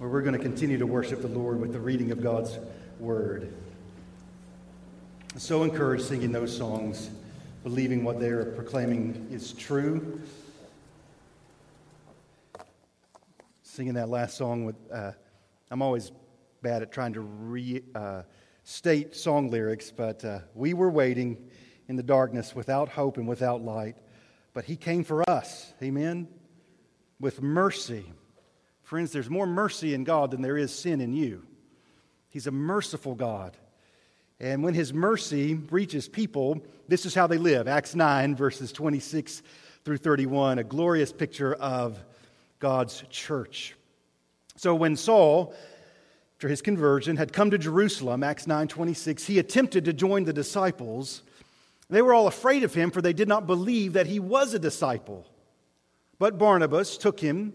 where we're going to continue to worship the Lord with the reading of God's Word. So encouraged singing those songs, believing what they're proclaiming is true. Singing that last song with, uh, I'm always bad at trying to restate uh, song lyrics, but uh, we were waiting in the darkness without hope and without light, but He came for us. Amen? With mercy Friends, there's more mercy in God than there is sin in you. He's a merciful God. And when his mercy reaches people, this is how they live. Acts 9, verses 26 through 31, a glorious picture of God's church. So when Saul, after his conversion, had come to Jerusalem, Acts 9 26, he attempted to join the disciples. They were all afraid of him, for they did not believe that he was a disciple. But Barnabas took him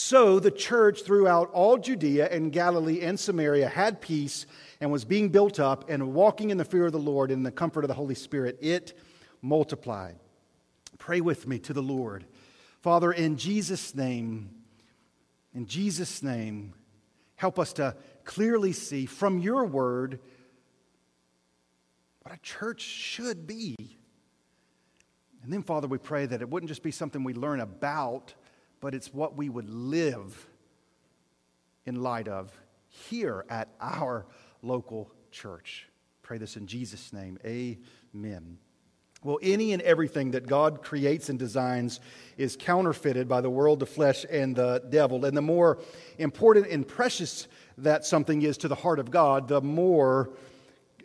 So the church throughout all Judea and Galilee and Samaria had peace and was being built up and walking in the fear of the Lord and in the comfort of the Holy Spirit. It multiplied. Pray with me to the Lord. Father, in Jesus' name, in Jesus' name, help us to clearly see from your word what a church should be. And then, Father, we pray that it wouldn't just be something we learn about, but it's what we would live in light of here at our local church. Pray this in Jesus' name. Amen. Well, any and everything that God creates and designs is counterfeited by the world, the flesh, and the devil. And the more important and precious that something is to the heart of God, the more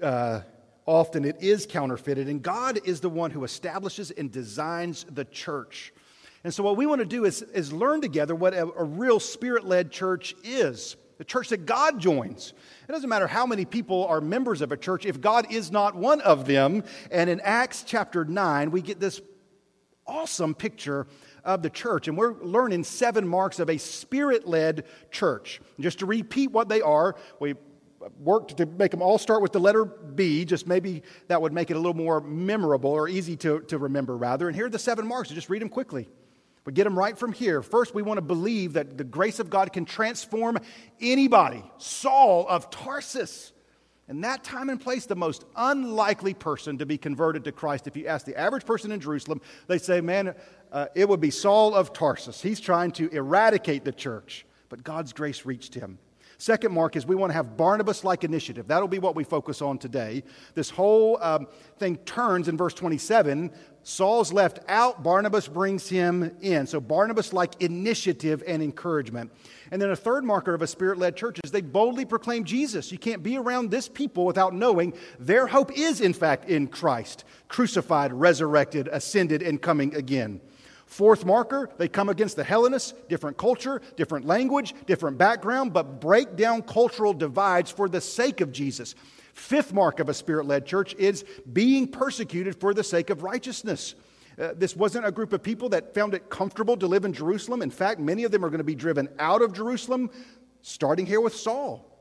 uh, often it is counterfeited. And God is the one who establishes and designs the church. And so, what we want to do is, is learn together what a, a real spirit led church is the church that God joins. It doesn't matter how many people are members of a church if God is not one of them. And in Acts chapter 9, we get this awesome picture of the church. And we're learning seven marks of a spirit led church. Just to repeat what they are, we worked to make them all start with the letter B, just maybe that would make it a little more memorable or easy to, to remember, rather. And here are the seven marks. Just read them quickly. We get them right from here. First, we want to believe that the grace of God can transform anybody. Saul of Tarsus. In that time and place, the most unlikely person to be converted to Christ. If you ask the average person in Jerusalem, they say, man, uh, it would be Saul of Tarsus. He's trying to eradicate the church, but God's grace reached him. Second mark is we want to have Barnabas like initiative. That'll be what we focus on today. This whole um, thing turns in verse 27. Saul's left out, Barnabas brings him in. So, Barnabas like initiative and encouragement. And then a third marker of a spirit led church is they boldly proclaim Jesus. You can't be around this people without knowing their hope is, in fact, in Christ, crucified, resurrected, ascended, and coming again. Fourth marker, they come against the Hellenists, different culture, different language, different background, but break down cultural divides for the sake of Jesus. Fifth mark of a spirit led church is being persecuted for the sake of righteousness. Uh, this wasn't a group of people that found it comfortable to live in Jerusalem. In fact, many of them are going to be driven out of Jerusalem, starting here with Saul.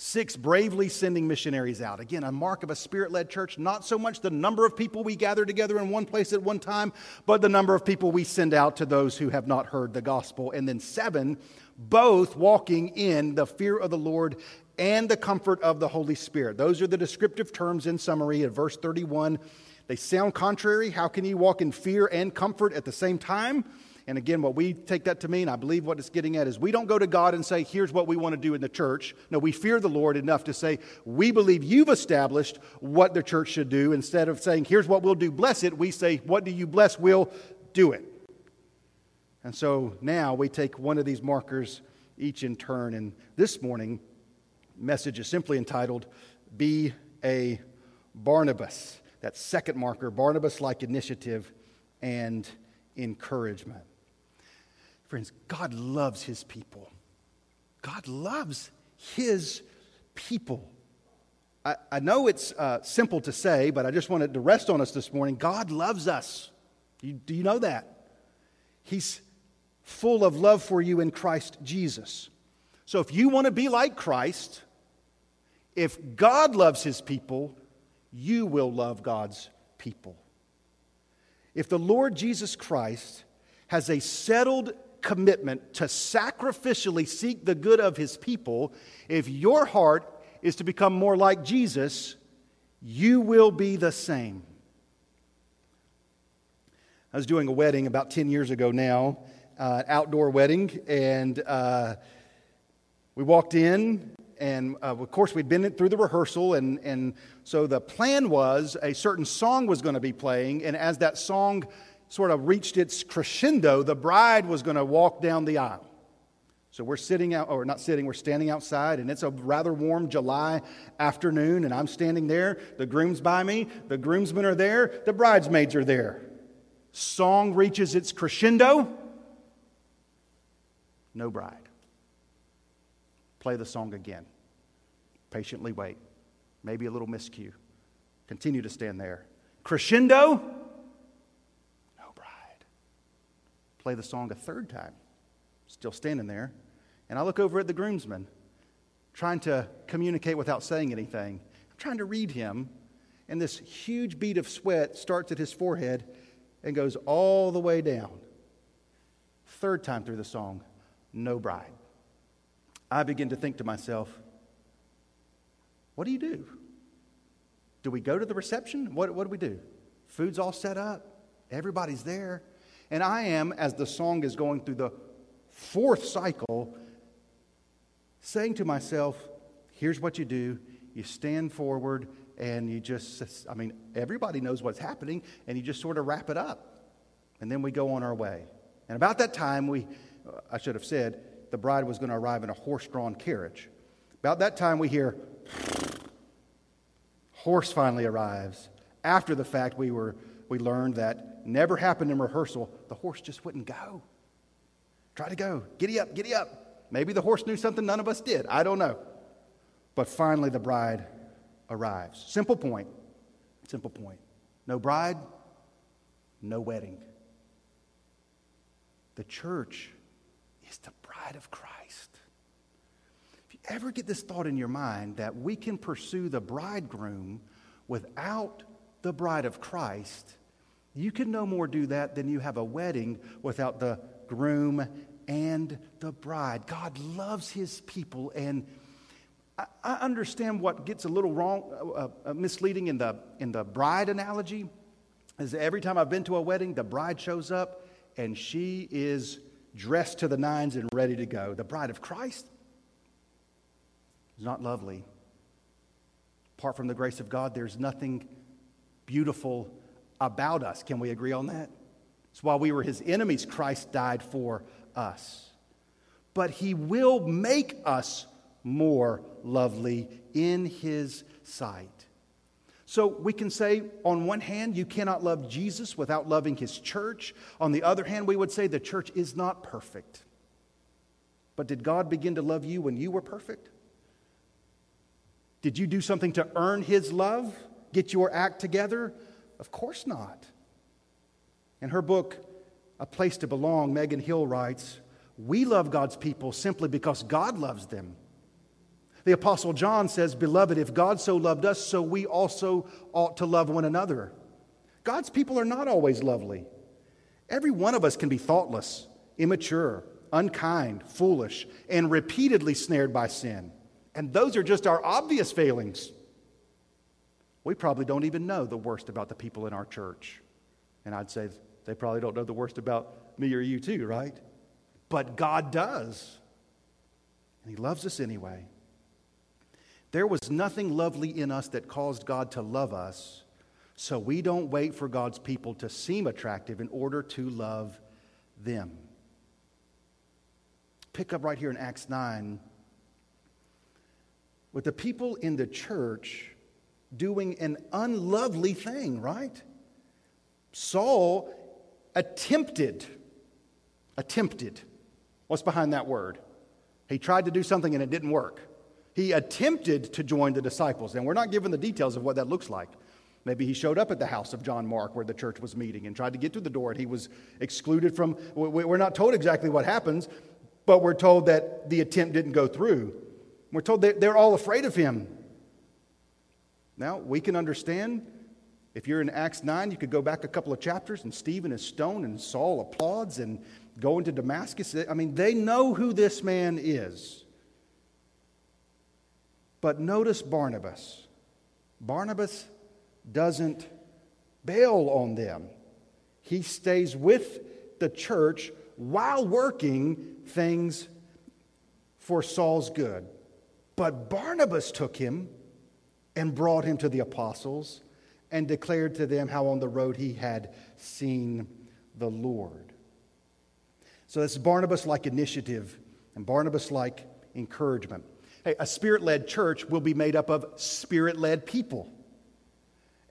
Six, bravely sending missionaries out. Again, a mark of a spirit led church, not so much the number of people we gather together in one place at one time, but the number of people we send out to those who have not heard the gospel. And then seven, both walking in the fear of the Lord and the comfort of the Holy Spirit. Those are the descriptive terms in summary of verse 31. They sound contrary. How can you walk in fear and comfort at the same time? And again, what we take that to mean, I believe what it's getting at is we don't go to God and say, here's what we want to do in the church. No, we fear the Lord enough to say, we believe you've established what the church should do. Instead of saying, here's what we'll do, bless it, we say, what do you bless, we'll do it. And so now we take one of these markers each in turn. And this morning, message is simply entitled, Be a Barnabas. That second marker, Barnabas like initiative and encouragement. Friends, God loves his people. God loves his people. I, I know it's uh, simple to say, but I just wanted to rest on us this morning. God loves us. You, do you know that? He's full of love for you in Christ Jesus. So if you want to be like Christ, if God loves his people, you will love God's people. If the Lord Jesus Christ has a settled commitment to sacrificially seek the good of his people, if your heart is to become more like Jesus, you will be the same. I was doing a wedding about 10 years ago now, uh, outdoor wedding, and uh, we walked in, and uh, of course, we'd been through the rehearsal, and, and so the plan was a certain song was going to be playing, and as that song sort of reached its crescendo, the bride was going to walk down the aisle. So we're sitting out, or not sitting, we're standing outside, and it's a rather warm July afternoon, and I'm standing there. The groom's by me, the groomsmen are there, the bridesmaids are there. Song reaches its crescendo. No bride. Play the song again. Patiently wait. Maybe a little miscue. Continue to stand there. Crescendo. No bride. Play the song a third time still standing there. And I look over at the groomsman, trying to communicate without saying anything. I'm trying to read him, and this huge bead of sweat starts at his forehead and goes all the way down. Third time through the song, no bride. I begin to think to myself, what do you do? Do we go to the reception? What, what do we do? Food's all set up, everybody's there. And I am, as the song is going through the fourth cycle, saying to myself, here's what you do you stand forward and you just, I mean, everybody knows what's happening, and you just sort of wrap it up. And then we go on our way. And about that time, we, uh, I should have said, the bride was going to arrive in a horse drawn carriage. About that time, we hear, horse finally arrives. After the fact, we, were, we learned that never happened in rehearsal. The horse just wouldn't go. Try to go. Giddy up, giddy up. Maybe the horse knew something none of us did. I don't know. But finally, the bride arrives. Simple point. Simple point. No bride, no wedding. The church is the bride of Christ. If you ever get this thought in your mind that we can pursue the bridegroom without the bride of Christ, you can no more do that than you have a wedding without the groom and the bride. God loves his people, and I, understand what gets a little wrong, uh, uh, misleading in the, in the bride analogy is every time I've been to a wedding, the bride shows up and she is dressed to the nines and ready to go. The bride of Christ is not lovely. Apart from the grace of God, there's nothing beautiful about us. Can we agree on that? It's while we were his enemies, Christ died for us. But he will make us more lovely in his sight. So we can say, on one hand, you cannot love Jesus without loving his church. On the other hand, we would say the church is not perfect. But did God begin to love you when you were perfect? Did you do something to earn his love? Get your act together? Of course not. In her book, A Place to Belong, Megan Hill writes, We love God's people simply because God loves them. The Apostle John says, Beloved, if God so loved us, so we also ought to love one another. God's people are not always lovely. Every one of us can be thoughtless, immature, unkind, foolish, and repeatedly snared by sin. And those are just our obvious failings. We probably don't even know the worst about the people in our church. And I'd say they probably don't know the worst about me or you, too, right? But God does. And He loves us anyway. There was nothing lovely in us that caused God to love us, so we don't wait for God's people to seem attractive in order to love them. Pick up right here in Acts 9 with the people in the church doing an unlovely thing, right? Saul attempted, attempted. What's behind that word? He tried to do something and it didn't work. He attempted to join the disciples, and we're not given the details of what that looks like. Maybe he showed up at the house of John Mark where the church was meeting and tried to get to the door, and he was excluded from. We're not told exactly what happens, but we're told that the attempt didn't go through. We're told that they're all afraid of him. Now, we can understand if you're in Acts 9, you could go back a couple of chapters, and Stephen is stoned, and Saul applauds and go into Damascus. I mean, they know who this man is. But notice Barnabas. Barnabas doesn't bail on them, he stays with the church while working things for Saul's good. But Barnabas took him and brought him to the apostles and declared to them how on the road he had seen the Lord. So this Barnabas like initiative and Barnabas like encouragement. Hey, a spirit led church will be made up of spirit led people.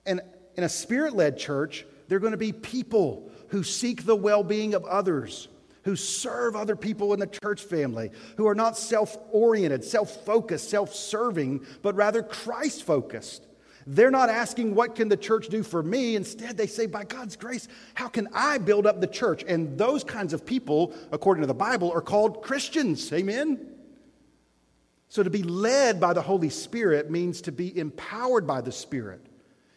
And in a spirit led church, there are going to be people who seek the well being of others, who serve other people in the church family, who are not self oriented, self focused, self serving, but rather Christ focused. They're not asking, What can the church do for me? Instead, they say, By God's grace, how can I build up the church? And those kinds of people, according to the Bible, are called Christians. Amen? So to be led by the Holy Spirit means to be empowered by the Spirit.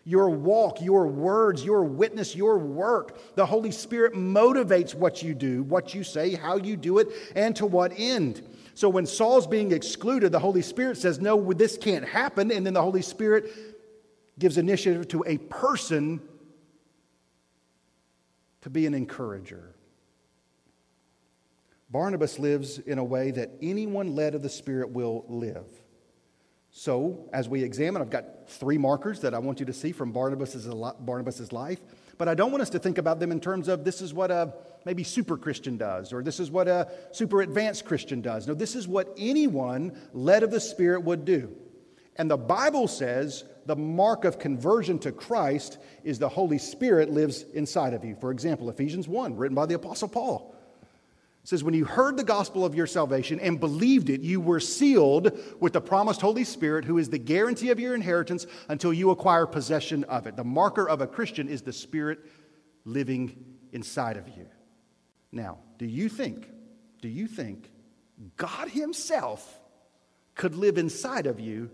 Your walk, your words, your witness, your work. The Holy Spirit motivates what you do, what you say, how you do it, and to what end. So when Saul's being excluded, the Holy Spirit says, No, this can't happen. And then the Holy Spirit gives initiative to a person to be an encourager. Barnabas lives in a way that anyone led of the Spirit will live. So, as we examine, I've got three markers that I want you to see from Barnabas's, Barnabas's life. But I don't want us to think about them in terms of this is what a maybe super Christian does, or this is what a super advanced Christian does. No, this is what anyone led of the Spirit would do. And the Bible says the mark of conversion to Christ is the Holy Spirit lives inside of you. For example, Ephesians 1, written by the Apostle Paul. It says, When you heard the gospel of your salvation and believed it, you were sealed with the promised Holy Spirit, who is the guarantee of your inheritance until you acquire possession of it. The marker of a Christian is the Spirit living inside of you. Now, do you think, do you think God Himself could live inside of you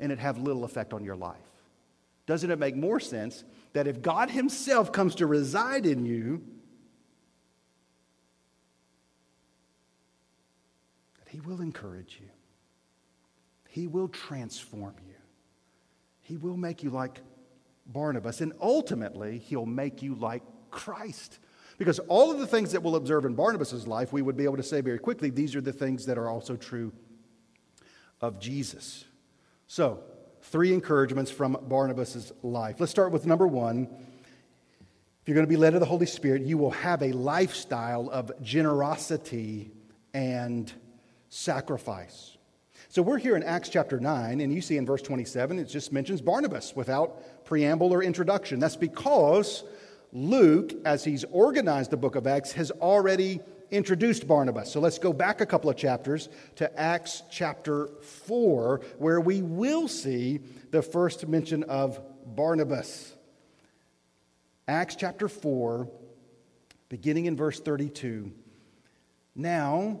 and it have little effect on your life? Doesn't it make more sense that if God Himself comes to reside in you, He will encourage you. He will transform you. He will make you like Barnabas. And ultimately, He'll make you like Christ. Because all of the things that we'll observe in Barnabas' life, we would be able to say very quickly, these are the things that are also true of Jesus. So, three encouragements from Barnabas' life. Let's start with number one. If you're going to be led of the Holy Spirit, you will have a lifestyle of generosity and sacrifice. So we're here in Acts chapter 9, and you see in verse 27, it just mentions Barnabas without preamble or introduction. That's because Luke, as he's organized the book of Acts, has already introduced Barnabas. So let's go back a couple of chapters to Acts chapter 4, where we will see the first mention of Barnabas. Acts chapter 4, beginning in verse 32. Now,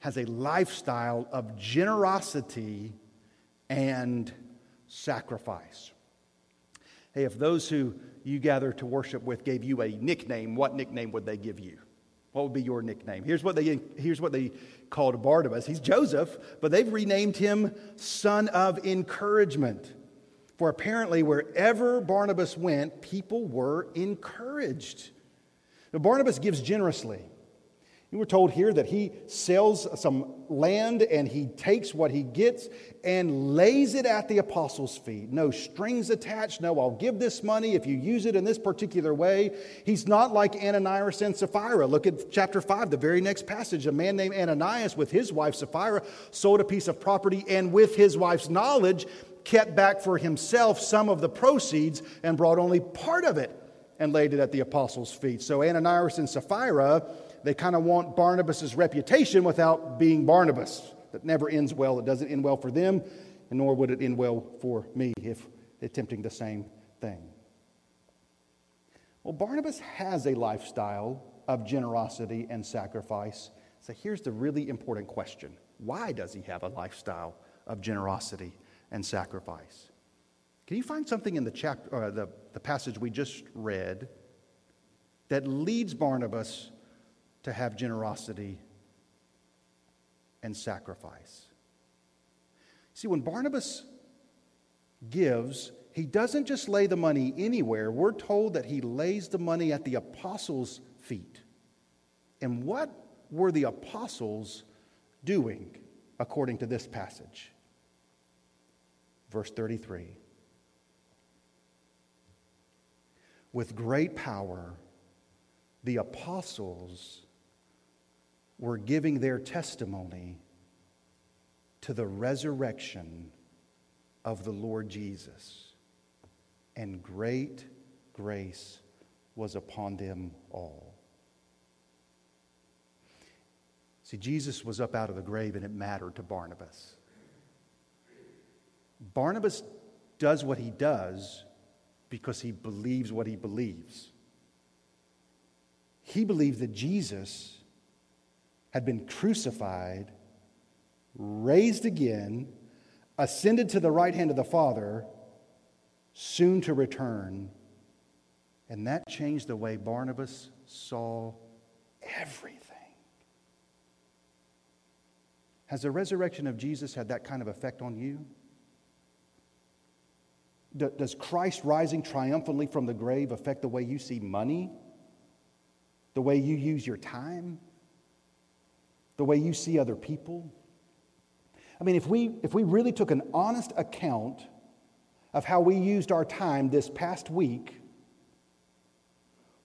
has a lifestyle of generosity and sacrifice. Hey, if those who you gather to worship with gave you a nickname, what nickname would they give you? What would be your nickname? Here's what they, here's what they called Barnabas. He's Joseph, but they've renamed him Son of Encouragement. For apparently, wherever Barnabas went, people were encouraged. Now, Barnabas gives generously. We were told here that he sells some land and he takes what he gets and lays it at the apostles' feet. No strings attached. No, I'll give this money if you use it in this particular way. He's not like Ananias and Sapphira. Look at chapter 5, the very next passage. A man named Ananias with his wife Sapphira sold a piece of property and with his wife's knowledge kept back for himself some of the proceeds and brought only part of it and laid it at the apostles' feet. So Ananias and Sapphira they kind of want Barnabas' reputation without being Barnabas. That never ends well. It doesn't end well for them, and nor would it end well for me if attempting the same thing. Well, Barnabas has a lifestyle of generosity and sacrifice. So here's the really important question Why does he have a lifestyle of generosity and sacrifice? Can you find something in the, chapter, uh, the, the passage we just read that leads Barnabas to have generosity and sacrifice. See, when Barnabas gives, he doesn't just lay the money anywhere. We're told that he lays the money at the apostles' feet. And what were the apostles doing according to this passage? Verse 33 With great power, the apostles were giving their testimony to the resurrection of the Lord Jesus. And great grace was upon them all. See, Jesus was up out of the grave and it mattered to Barnabas. Barnabas does what he does because he believes what he believes. He believed that Jesus had been crucified, raised again, ascended to the right hand of the Father, soon to return. And that changed the way Barnabas saw everything. Has the resurrection of Jesus had that kind of effect on you? Does Christ rising triumphantly from the grave affect the way you see money? The way you use your time? The way you see other people? I mean, if we, if we really took an honest account of how we used our time this past week,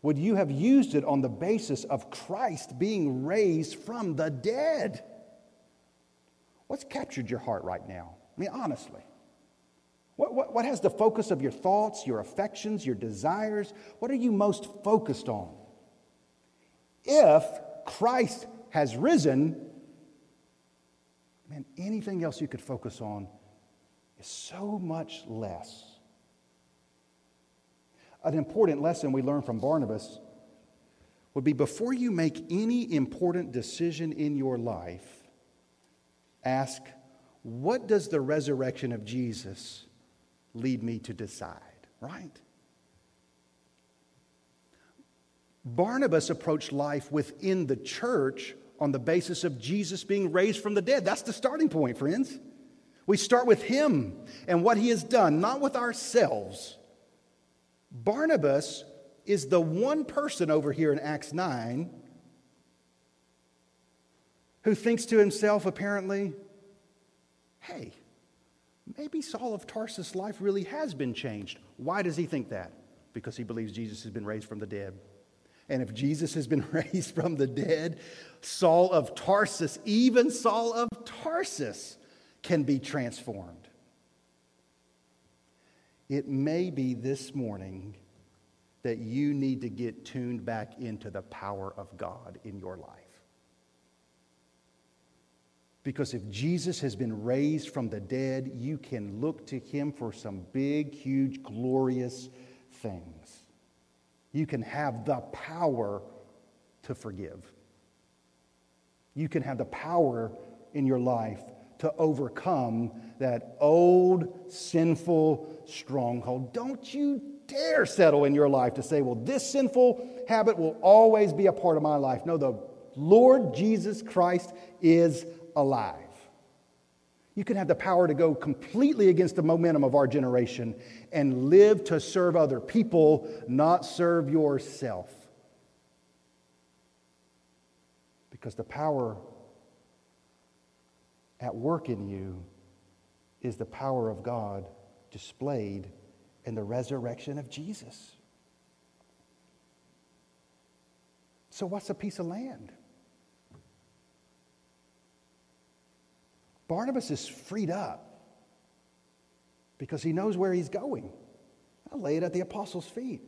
would you have used it on the basis of Christ being raised from the dead? What's captured your heart right now? I mean, honestly. What, what, what has the focus of your thoughts, your affections, your desires? What are you most focused on? If Christ has risen, man, anything else you could focus on is so much less. An important lesson we learn from Barnabas would be before you make any important decision in your life, ask, what does the resurrection of Jesus lead me to decide? Right? Barnabas approached life within the church on the basis of Jesus being raised from the dead. That's the starting point, friends. We start with him and what he has done, not with ourselves. Barnabas is the one person over here in Acts 9 who thinks to himself, apparently, hey, maybe Saul of Tarsus' life really has been changed. Why does he think that? Because he believes Jesus has been raised from the dead. And if Jesus has been raised from the dead, Saul of Tarsus, even Saul of Tarsus, can be transformed. It may be this morning that you need to get tuned back into the power of God in your life. Because if Jesus has been raised from the dead, you can look to him for some big, huge, glorious things you can have the power to forgive. You can have the power in your life to overcome that old sinful stronghold. Don't you dare settle in your life to say, well, this sinful habit will always be a part of my life. No, the Lord Jesus Christ is alive. You can have the power to go completely against the momentum of our generation and live to serve other people, not serve yourself. Because the power at work in you is the power of God displayed in the resurrection of Jesus. So, what's a piece of land? Barnabas is freed up because he knows where he's going. I lay it at the apostles' feet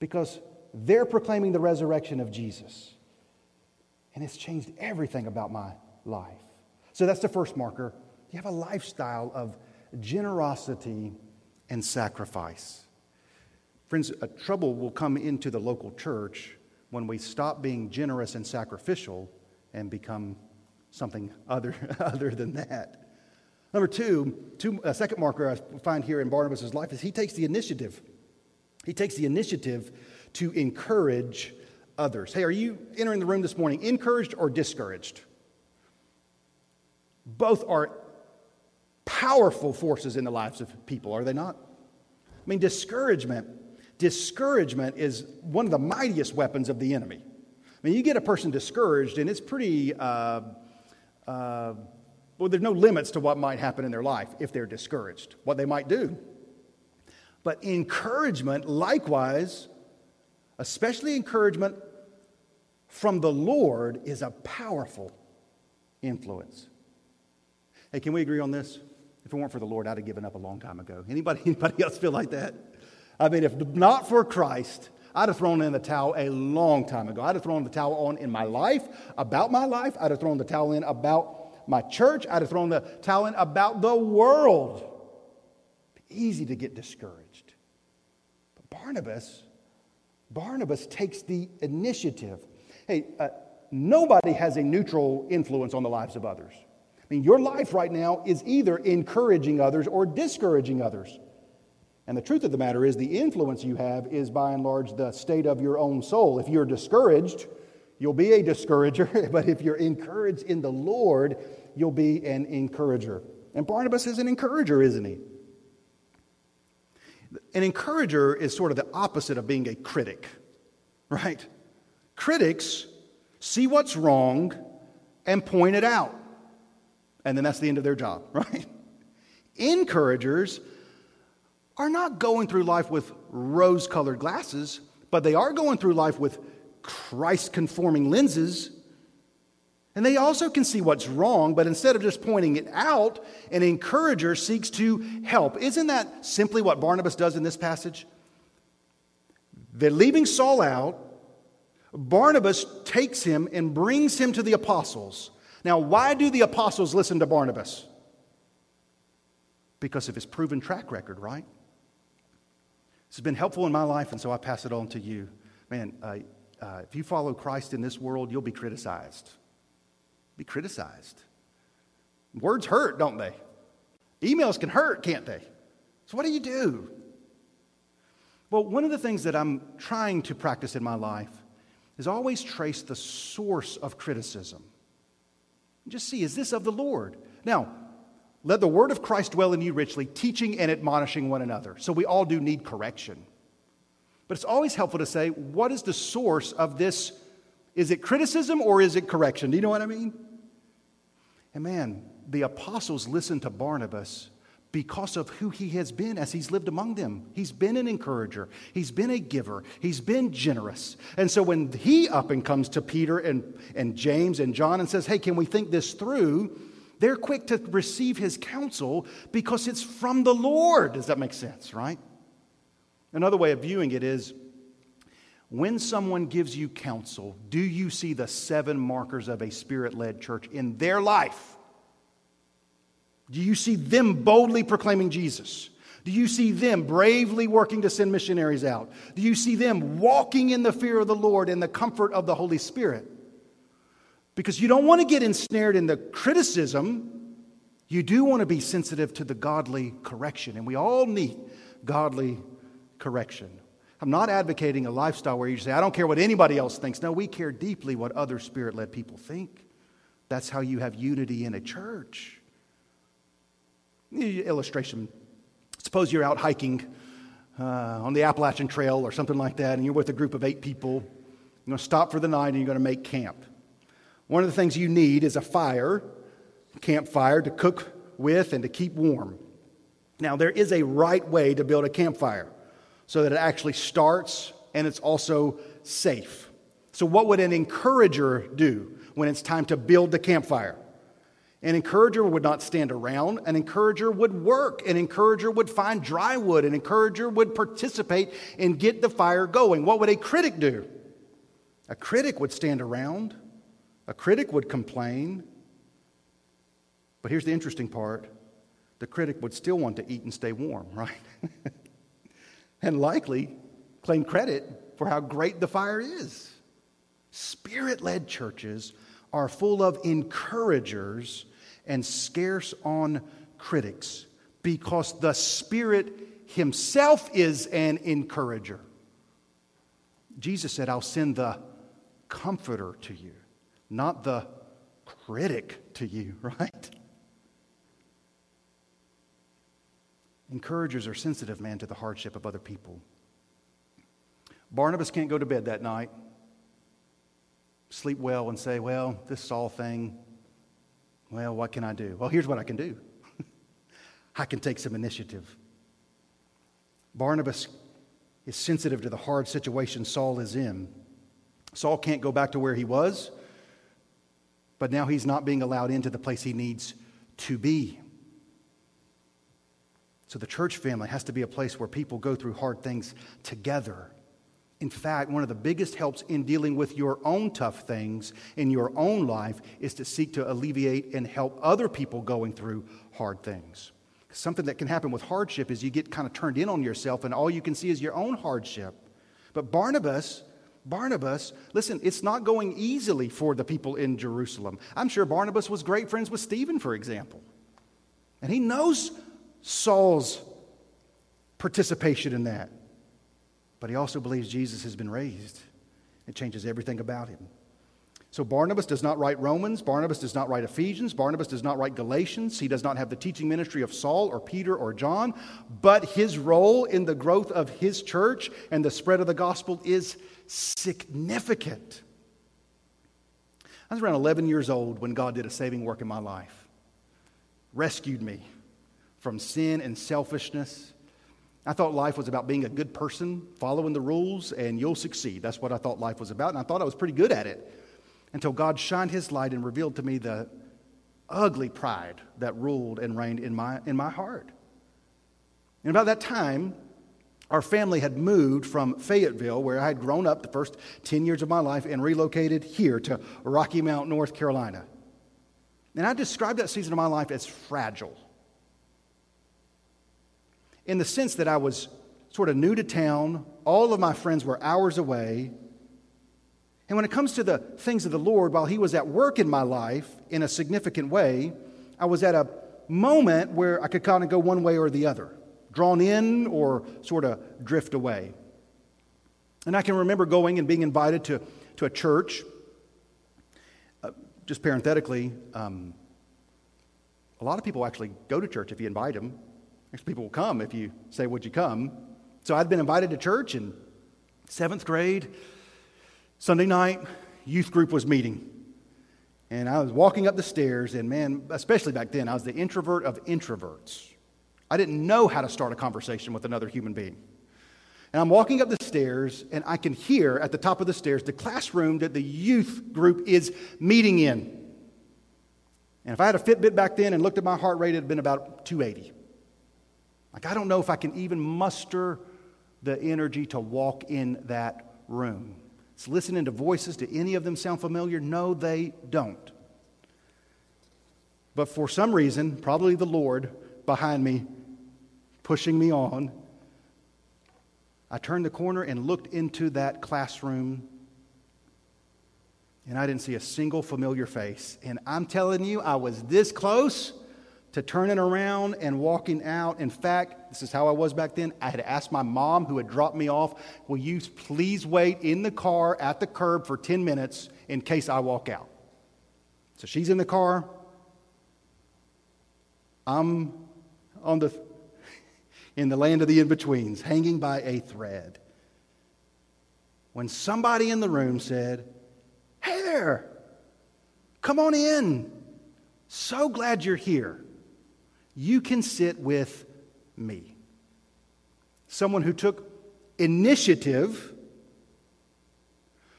because they're proclaiming the resurrection of Jesus. And it's changed everything about my life. So that's the first marker. You have a lifestyle of generosity and sacrifice. Friends, a trouble will come into the local church when we stop being generous and sacrificial and become something other, other than that. Number two, two, a second marker I find here in Barnabas' life is he takes the initiative. He takes the initiative to encourage others. Hey, are you entering the room this morning encouraged or discouraged? Both are powerful forces in the lives of people, are they not? I mean, discouragement, discouragement is one of the mightiest weapons of the enemy. I mean, you get a person discouraged, and it's pretty uh, uh, well, there's no limits to what might happen in their life if they're discouraged, what they might do. But encouragement, likewise, especially encouragement from the Lord, is a powerful influence. Hey, can we agree on this? If it weren't for the Lord, I'd have given up a long time ago. Anybody, anybody else feel like that? I mean, if not for Christ, I'd have thrown in the towel a long time ago. I'd have thrown the towel on in my life, about my life. I'd have thrown the towel in about my church. I'd have thrown the towel in about the world. Easy to get discouraged. But Barnabas, Barnabas takes the initiative. Hey, uh, nobody has a neutral influence on the lives of others. I mean, your life right now is either encouraging others or discouraging others. And the truth of the matter is, the influence you have is by and large the state of your own soul. If you're discouraged, you'll be a discourager. but if you're encouraged in the Lord, you'll be an encourager. And Barnabas is an encourager, isn't he? An encourager is sort of the opposite of being a critic, right? Critics see what's wrong and point it out. And then that's the end of their job, right? Encouragers are not going through life with rose colored glasses, but they are going through life with Christ conforming lenses. And they also can see what's wrong, but instead of just pointing it out, an encourager seeks to help. Isn't that simply what Barnabas does in this passage? They're leaving Saul out. Barnabas takes him and brings him to the apostles. Now, why do the apostles listen to Barnabas? Because of his proven track record, right? This has been helpful in my life, and so I pass it on to you. Man, uh, uh, if you follow Christ in this world, you'll be criticized. Be criticized. Words hurt, don't they? Emails can hurt, can't they? So, what do you do? Well, one of the things that I'm trying to practice in my life is always trace the source of criticism. Just see, is this of the Lord? Now, let the word of Christ dwell in you richly, teaching and admonishing one another. So we all do need correction. But it's always helpful to say, what is the source of this? Is it criticism or is it correction? Do you know what I mean? And man, the apostles listened to Barnabas because of who he has been as he's lived among them. He's been an encourager, he's been a giver, he's been generous. And so when he up and comes to Peter and, and James and John and says, Hey, can we think this through? They're quick to receive his counsel because it's from the Lord. Does that make sense, right? Another way of viewing it is when someone gives you counsel, do you see the seven markers of a spirit led church in their life? Do you see them boldly proclaiming Jesus? Do you see them bravely working to send missionaries out? Do you see them walking in the fear of the Lord and the comfort of the Holy Spirit? Because you don't want to get ensnared in the criticism. You do want to be sensitive to the godly correction. And we all need godly correction. I'm not advocating a lifestyle where you say, I don't care what anybody else thinks. No, we care deeply what other spirit led people think. That's how you have unity in a church. Illustration suppose you're out hiking uh, on the Appalachian Trail or something like that, and you're with a group of eight people. You're going to stop for the night and you're going to make camp. One of the things you need is a fire, campfire, to cook with and to keep warm. Now, there is a right way to build a campfire so that it actually starts and it's also safe. So, what would an encourager do when it's time to build the campfire? An encourager would not stand around. An encourager would work. An encourager would find dry wood. An encourager would participate and get the fire going. What would a critic do? A critic would stand around. A critic would complain. But here's the interesting part the critic would still want to eat and stay warm, right? and likely claim credit for how great the fire is. Spirit led churches are full of encouragers and scarce on critics because the Spirit Himself is an encourager. Jesus said, I'll send the comforter to you, not the critic to you, right? Encouragers are sensitive, man, to the hardship of other people. Barnabas can't go to bed that night, sleep well, and say, Well, this Saul thing, well, what can I do? Well, here's what I can do I can take some initiative. Barnabas is sensitive to the hard situation Saul is in. Saul can't go back to where he was, but now he's not being allowed into the place he needs to be. So the church family has to be a place where people go through hard things together. In fact, one of the biggest helps in dealing with your own tough things in your own life is to seek to alleviate and help other people going through hard things. Something that can happen with hardship is you get kind of turned in on yourself and all you can see is your own hardship. But Barnabas, Barnabas, listen, it's not going easily for the people in Jerusalem. I'm sure Barnabas was great friends with Stephen, for example. And he knows Saul's participation in that. But he also believes Jesus has been raised. It changes everything about him. So Barnabas does not write Romans. Barnabas does not write Ephesians. Barnabas does not write Galatians. He does not have the teaching ministry of Saul or Peter or John. But his role in the growth of his church and the spread of the gospel is significant. I was around 11 years old when God did a saving work in my life, rescued me from sin and selfishness I thought life was about being a good person, following the rules, and you'll succeed. That's what I thought life was about, and I thought I was pretty good at it until God shined his light and revealed to me the ugly pride that ruled and reigned in my, in my heart. And about that time, our family had moved from Fayetteville, where I had grown up the first 10 years of my life, and relocated here to Rocky Mount, North Carolina. And I described that season of my life as fragile in the sense that I was sort of new to town. All of my friends were hours away. And when it comes to the things of the Lord, while He was at work in my life in a significant way, I was at a moment where I could kind of go one way or the other, drawn in or sort of drift away. And I can remember going and being invited to, to a church. Uh, just parenthetically, um, a lot of people actually go to church if you invite them. People will come if you say, Would you come? So I'd been invited to church in seventh grade. Sunday night, youth group was meeting. And I was walking up the stairs, and man, especially back then, I was the introvert of introverts. I didn't know how to start a conversation with another human being. And I'm walking up the stairs, and I can hear at the top of the stairs the classroom that the youth group is meeting in. And if I had a Fitbit back then and looked at my heart rate, it had been about 280. Like, I don't know if I can even muster the energy to walk in that room. It's listening to voices. Do any of them sound familiar? No, they don't. But for some reason, probably the Lord behind me, pushing me on, I turned the corner and looked into that classroom, and I didn't see a single familiar face. And I'm telling you, I was this close to turning around and walking out. In fact, this is how I was back then. I had asked my mom, who had dropped me off, Will you please wait in the car at the curb for 10 minutes in case I walk out? So she's in the car. I'm on the, in the land of the in betweens, hanging by a thread. When somebody in the room said, Hey there, come on in. So glad you're here. You can sit with me. Someone who took initiative,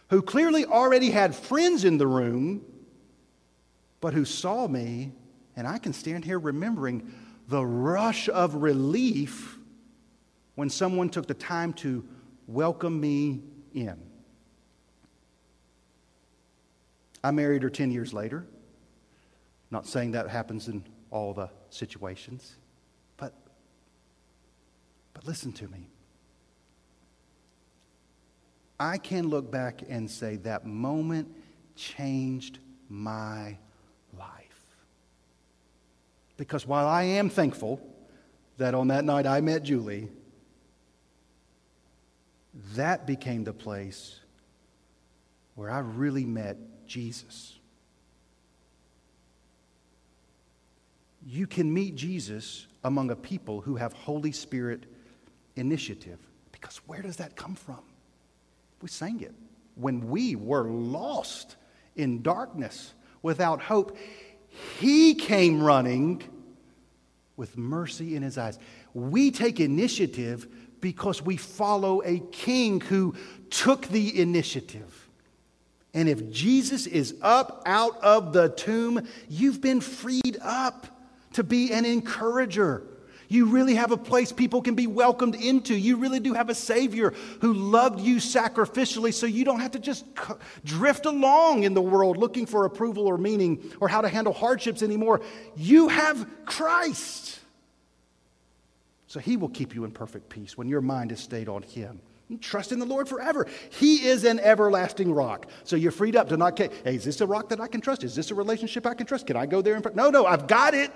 who clearly already had friends in the room, but who saw me, and I can stand here remembering the rush of relief when someone took the time to welcome me in. I married her 10 years later. Not saying that happens in all the situations, but, but listen to me. I can look back and say that moment changed my life. Because while I am thankful that on that night I met Julie, that became the place where I really met Jesus. You can meet Jesus among a people who have Holy Spirit initiative. Because where does that come from? We sang it. When we were lost in darkness without hope, He came running with mercy in His eyes. We take initiative because we follow a king who took the initiative. And if Jesus is up out of the tomb, you've been freed up to be an encourager. You really have a place people can be welcomed into. You really do have a Savior who loved you sacrificially so you don't have to just drift along in the world looking for approval or meaning or how to handle hardships anymore. You have Christ. So He will keep you in perfect peace when your mind is stayed on Him. Trust in the Lord forever. He is an everlasting rock. So you're freed up to not, care. hey, is this a rock that I can trust? Is this a relationship I can trust? Can I go there? And, no, no, I've got it.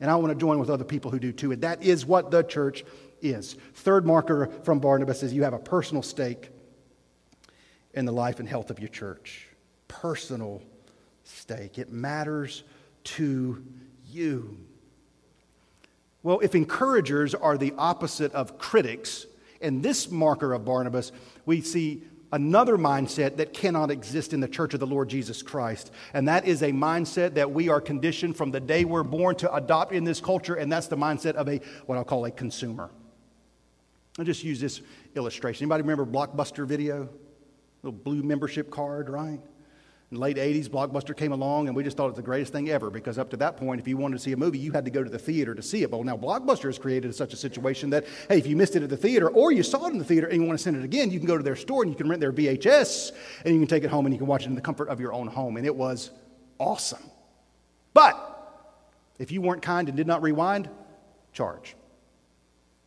And I want to join with other people who do too. And that is what the church is. Third marker from Barnabas is you have a personal stake in the life and health of your church. Personal stake. It matters to you. Well, if encouragers are the opposite of critics, in this marker of Barnabas, we see another mindset that cannot exist in the church of the Lord Jesus Christ. And that is a mindset that we are conditioned from the day we're born to adopt in this culture, and that's the mindset of a what I'll call a consumer. I'll just use this illustration. Anybody remember Blockbuster video? Little blue membership card, right? In the late 80s, Blockbuster came along, and we just thought it was the greatest thing ever because up to that point, if you wanted to see a movie, you had to go to the theater to see it. But now Blockbuster has created such a situation that, hey, if you missed it at the theater or you saw it in the theater and you want to send it again, you can go to their store and you can rent their VHS and you can take it home and you can watch it in the comfort of your own home. And it was awesome. But if you weren't kind and did not rewind, charge.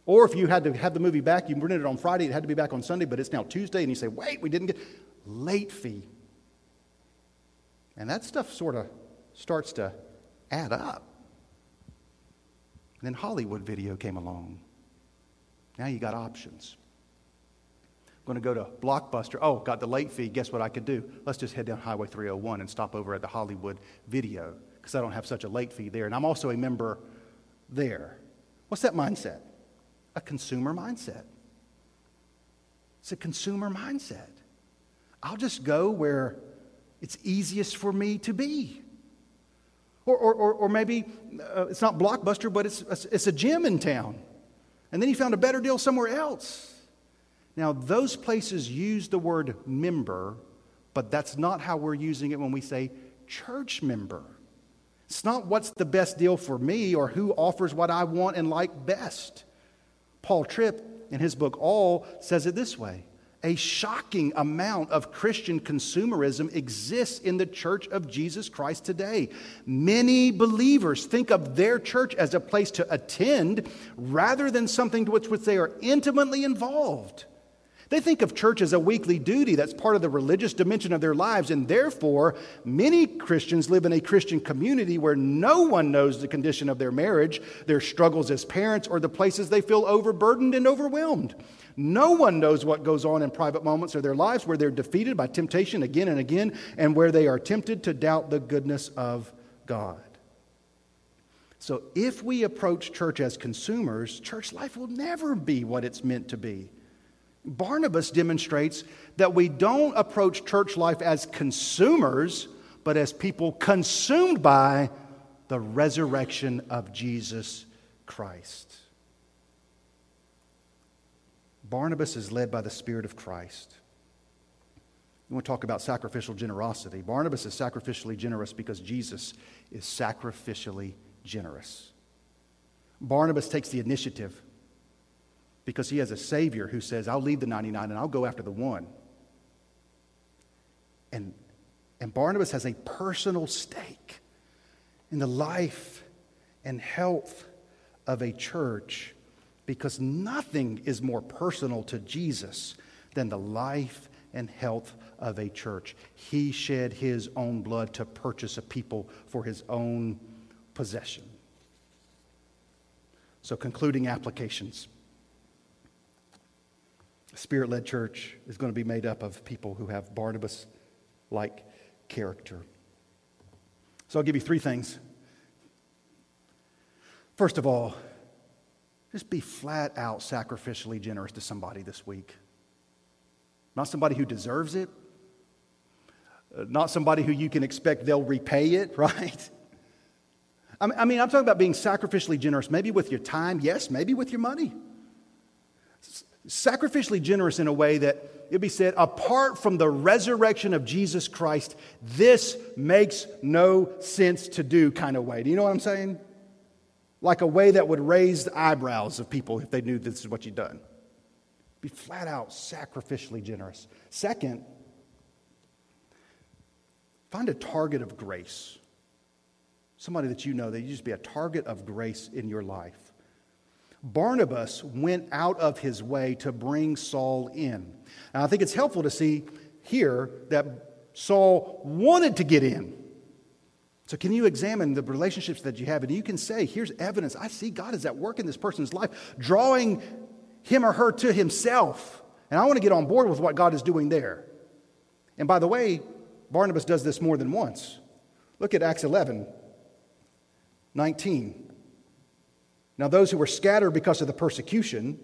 Or if you had to have the movie back, you rented it on Friday, it had to be back on Sunday, but it's now Tuesday, and you say, wait, we didn't get late fee and that stuff sort of starts to add up. And then Hollywood video came along. Now you got options. I'm going to go to Blockbuster. Oh, got the late fee. Guess what I could do? Let's just head down Highway 301 and stop over at the Hollywood video because I don't have such a late fee there. And I'm also a member there. What's that mindset? A consumer mindset. It's a consumer mindset. I'll just go where it's easiest for me to be. Or, or, or, or maybe uh, it's not Blockbuster, but it's, it's a gym in town. And then he found a better deal somewhere else. Now, those places use the word member, but that's not how we're using it when we say church member. It's not what's the best deal for me or who offers what I want and like best. Paul Tripp, in his book Awe, says it this way a shocking amount of Christian consumerism exists in the church of Jesus Christ today. Many believers think of their church as a place to attend rather than something to which, which they are intimately involved. They think of church as a weekly duty that's part of the religious dimension of their lives, and therefore, many Christians live in a Christian community where no one knows the condition of their marriage, their struggles as parents, or the places they feel overburdened and overwhelmed. No one knows what goes on in private moments of their lives where they're defeated by temptation again and again, and where they are tempted to doubt the goodness of God. So, if we approach church as consumers, church life will never be what it's meant to be. Barnabas demonstrates that we don't approach church life as consumers, but as people consumed by the resurrection of Jesus Christ. Barnabas is led by the Spirit of Christ. We want to talk about sacrificial generosity. Barnabas is sacrificially generous because Jesus is sacrificially generous. Barnabas takes the initiative because he has a Savior who says, I'll leave the 99 and I'll go after the one. And, and Barnabas has a personal stake in the life and health of a church because nothing is more personal to Jesus than the life and health of a church. He shed his own blood to purchase a people for his own possession. So, concluding applications. A spirit led church is going to be made up of people who have Barnabas like character. So I'll give you three things. First of all, just be flat out sacrificially generous to somebody this week. Not somebody who deserves it, uh, not somebody who you can expect they'll repay it, right? I mean, I'm talking about being sacrificially generous, maybe with your time, yes, maybe with your money sacrificially generous in a way that it'd be said, apart from the resurrection of Jesus Christ, this makes no sense to do kind of way. Do you know what I'm saying? Like a way that would raise the eyebrows of people if they knew this is what you'd done. Be flat out sacrificially generous. Second, find a target of grace. Somebody that you know that you just be a target of grace in your life. Barnabas went out of his way to bring Saul in. And I think it's helpful to see here that Saul wanted to get in. So, can you examine the relationships that you have? And you can say, here's evidence. I see God is at work in this person's life, drawing him or her to himself. And I want to get on board with what God is doing there. And by the way, Barnabas does this more than once. Look at Acts 11 19. Now, those who were scattered because of the persecution,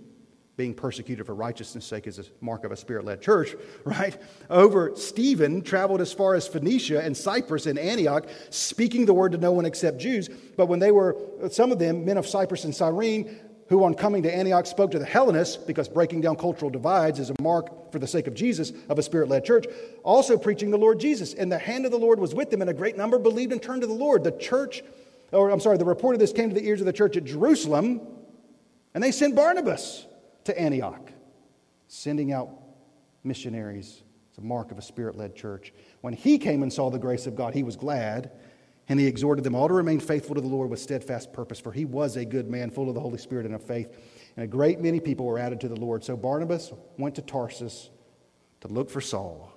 being persecuted for righteousness' sake is a mark of a spirit led church, right? Over Stephen traveled as far as Phoenicia and Cyprus and Antioch, speaking the word to no one except Jews. But when they were, some of them, men of Cyprus and Cyrene, who on coming to Antioch spoke to the Hellenists, because breaking down cultural divides is a mark for the sake of Jesus, of a spirit led church, also preaching the Lord Jesus. And the hand of the Lord was with them, and a great number believed and turned to the Lord. The church or I'm sorry, the report of this came to the ears of the church at Jerusalem, and they sent Barnabas to Antioch, sending out missionaries. It's a mark of a spirit led church. When he came and saw the grace of God, he was glad, and he exhorted them all to remain faithful to the Lord with steadfast purpose, for he was a good man, full of the Holy Spirit and of faith. And a great many people were added to the Lord. So Barnabas went to Tarsus to look for Saul,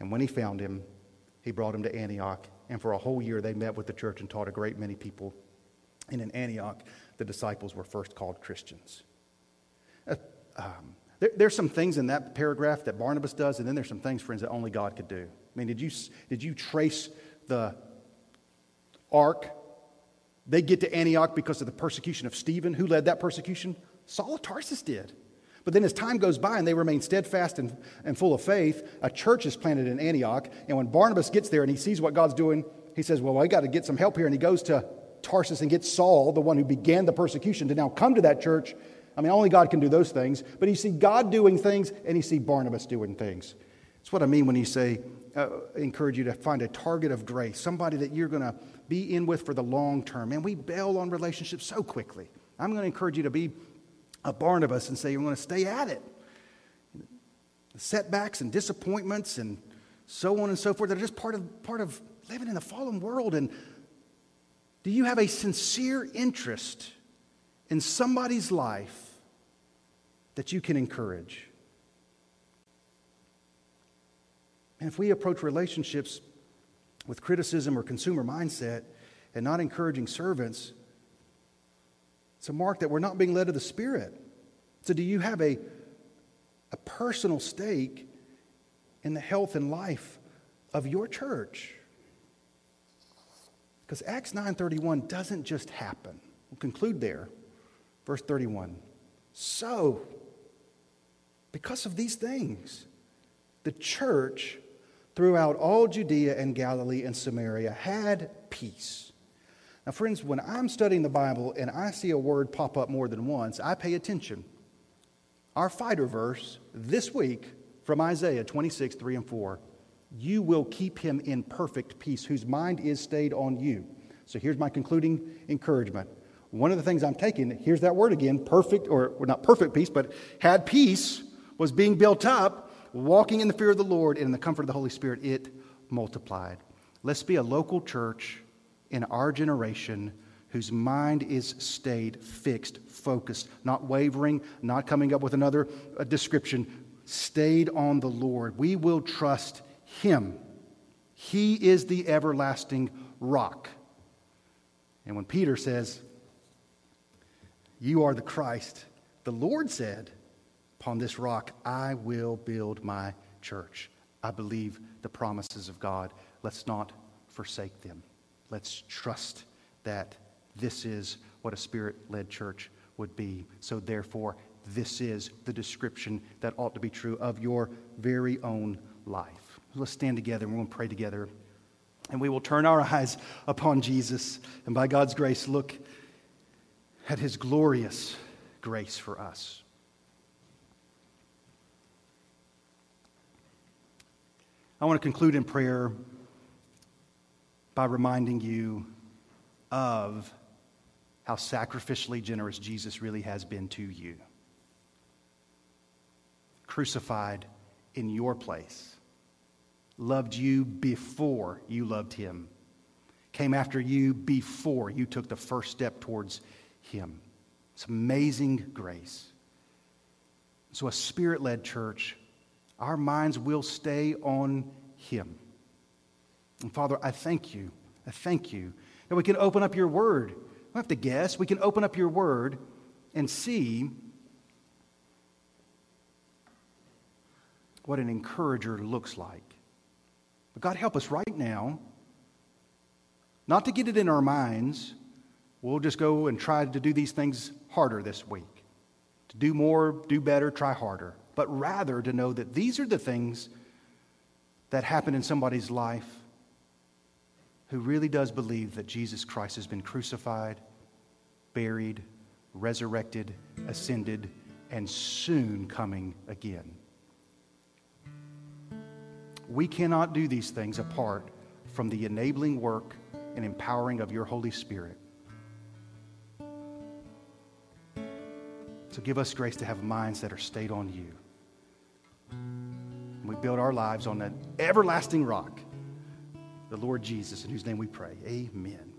and when he found him, he brought him to Antioch and for a whole year, they met with the church and taught a great many people. And in Antioch, the disciples were first called Christians. Uh, um, there, there's some things in that paragraph that Barnabas does, and then there's some things, friends, that only God could do. I mean, did you, did you trace the arc? They get to Antioch because of the persecution of Stephen. Who led that persecution? Saul of Tarsus did. But then as time goes by and they remain steadfast and, and full of faith, a church is planted in Antioch. And when Barnabas gets there and he sees what God's doing, he says, Well, I got to get some help here. And he goes to Tarsus and gets Saul, the one who began the persecution, to now come to that church. I mean, only God can do those things. But you see God doing things and you see Barnabas doing things. That's what I mean when you say, uh, encourage you to find a target of grace, somebody that you're going to be in with for the long term. And we bail on relationships so quickly. I'm going to encourage you to be a Barnabas and say, You're going to stay at it. Setbacks and disappointments and so on and so forth, they're just part of, part of living in a fallen world. And do you have a sincere interest in somebody's life that you can encourage? And if we approach relationships with criticism or consumer mindset and not encouraging servants, it's a mark that we're not being led of the Spirit. So, do you have a, a personal stake in the health and life of your church? Because Acts 9:31 doesn't just happen. We'll conclude there. Verse 31. So, because of these things, the church throughout all Judea and Galilee and Samaria had peace. Now, friends, when I'm studying the Bible and I see a word pop up more than once, I pay attention. Our fighter verse this week from Isaiah 26, 3 and 4 You will keep him in perfect peace, whose mind is stayed on you. So here's my concluding encouragement. One of the things I'm taking, here's that word again perfect, or, or not perfect peace, but had peace, was being built up walking in the fear of the Lord and in the comfort of the Holy Spirit, it multiplied. Let's be a local church in our generation whose mind is stayed, fixed, focused, not wavering, not coming up with another uh, description, stayed on the Lord. We will trust Him. He is the everlasting rock. And when Peter says, You are the Christ, the Lord said, Upon this rock, I will build my church. I believe the promises of God. Let's not forsake them. Let's trust that this is what a spirit led church would be. So, therefore, this is the description that ought to be true of your very own life. Let's stand together and we're going to pray together. And we will turn our eyes upon Jesus and by God's grace look at his glorious grace for us. I want to conclude in prayer by reminding you of how sacrificially generous Jesus really has been to you. Crucified in your place, loved you before you loved him, came after you before you took the first step towards him. It's amazing grace. So, a spirit led church our minds will stay on Him. And Father, I thank you. I thank you that we can open up your word. We don't have to guess. We can open up your word and see what an encourager looks like. But God, help us right now not to get it in our minds. We'll just go and try to do these things harder this week. To do more, do better, try harder but rather to know that these are the things that happen in somebody's life who really does believe that Jesus Christ has been crucified, buried, resurrected, ascended, and soon coming again. We cannot do these things apart from the enabling work and empowering of your Holy Spirit. So give us grace to have minds that are stayed on you. We build our lives on that everlasting rock, the Lord Jesus, in whose name we pray. Amen.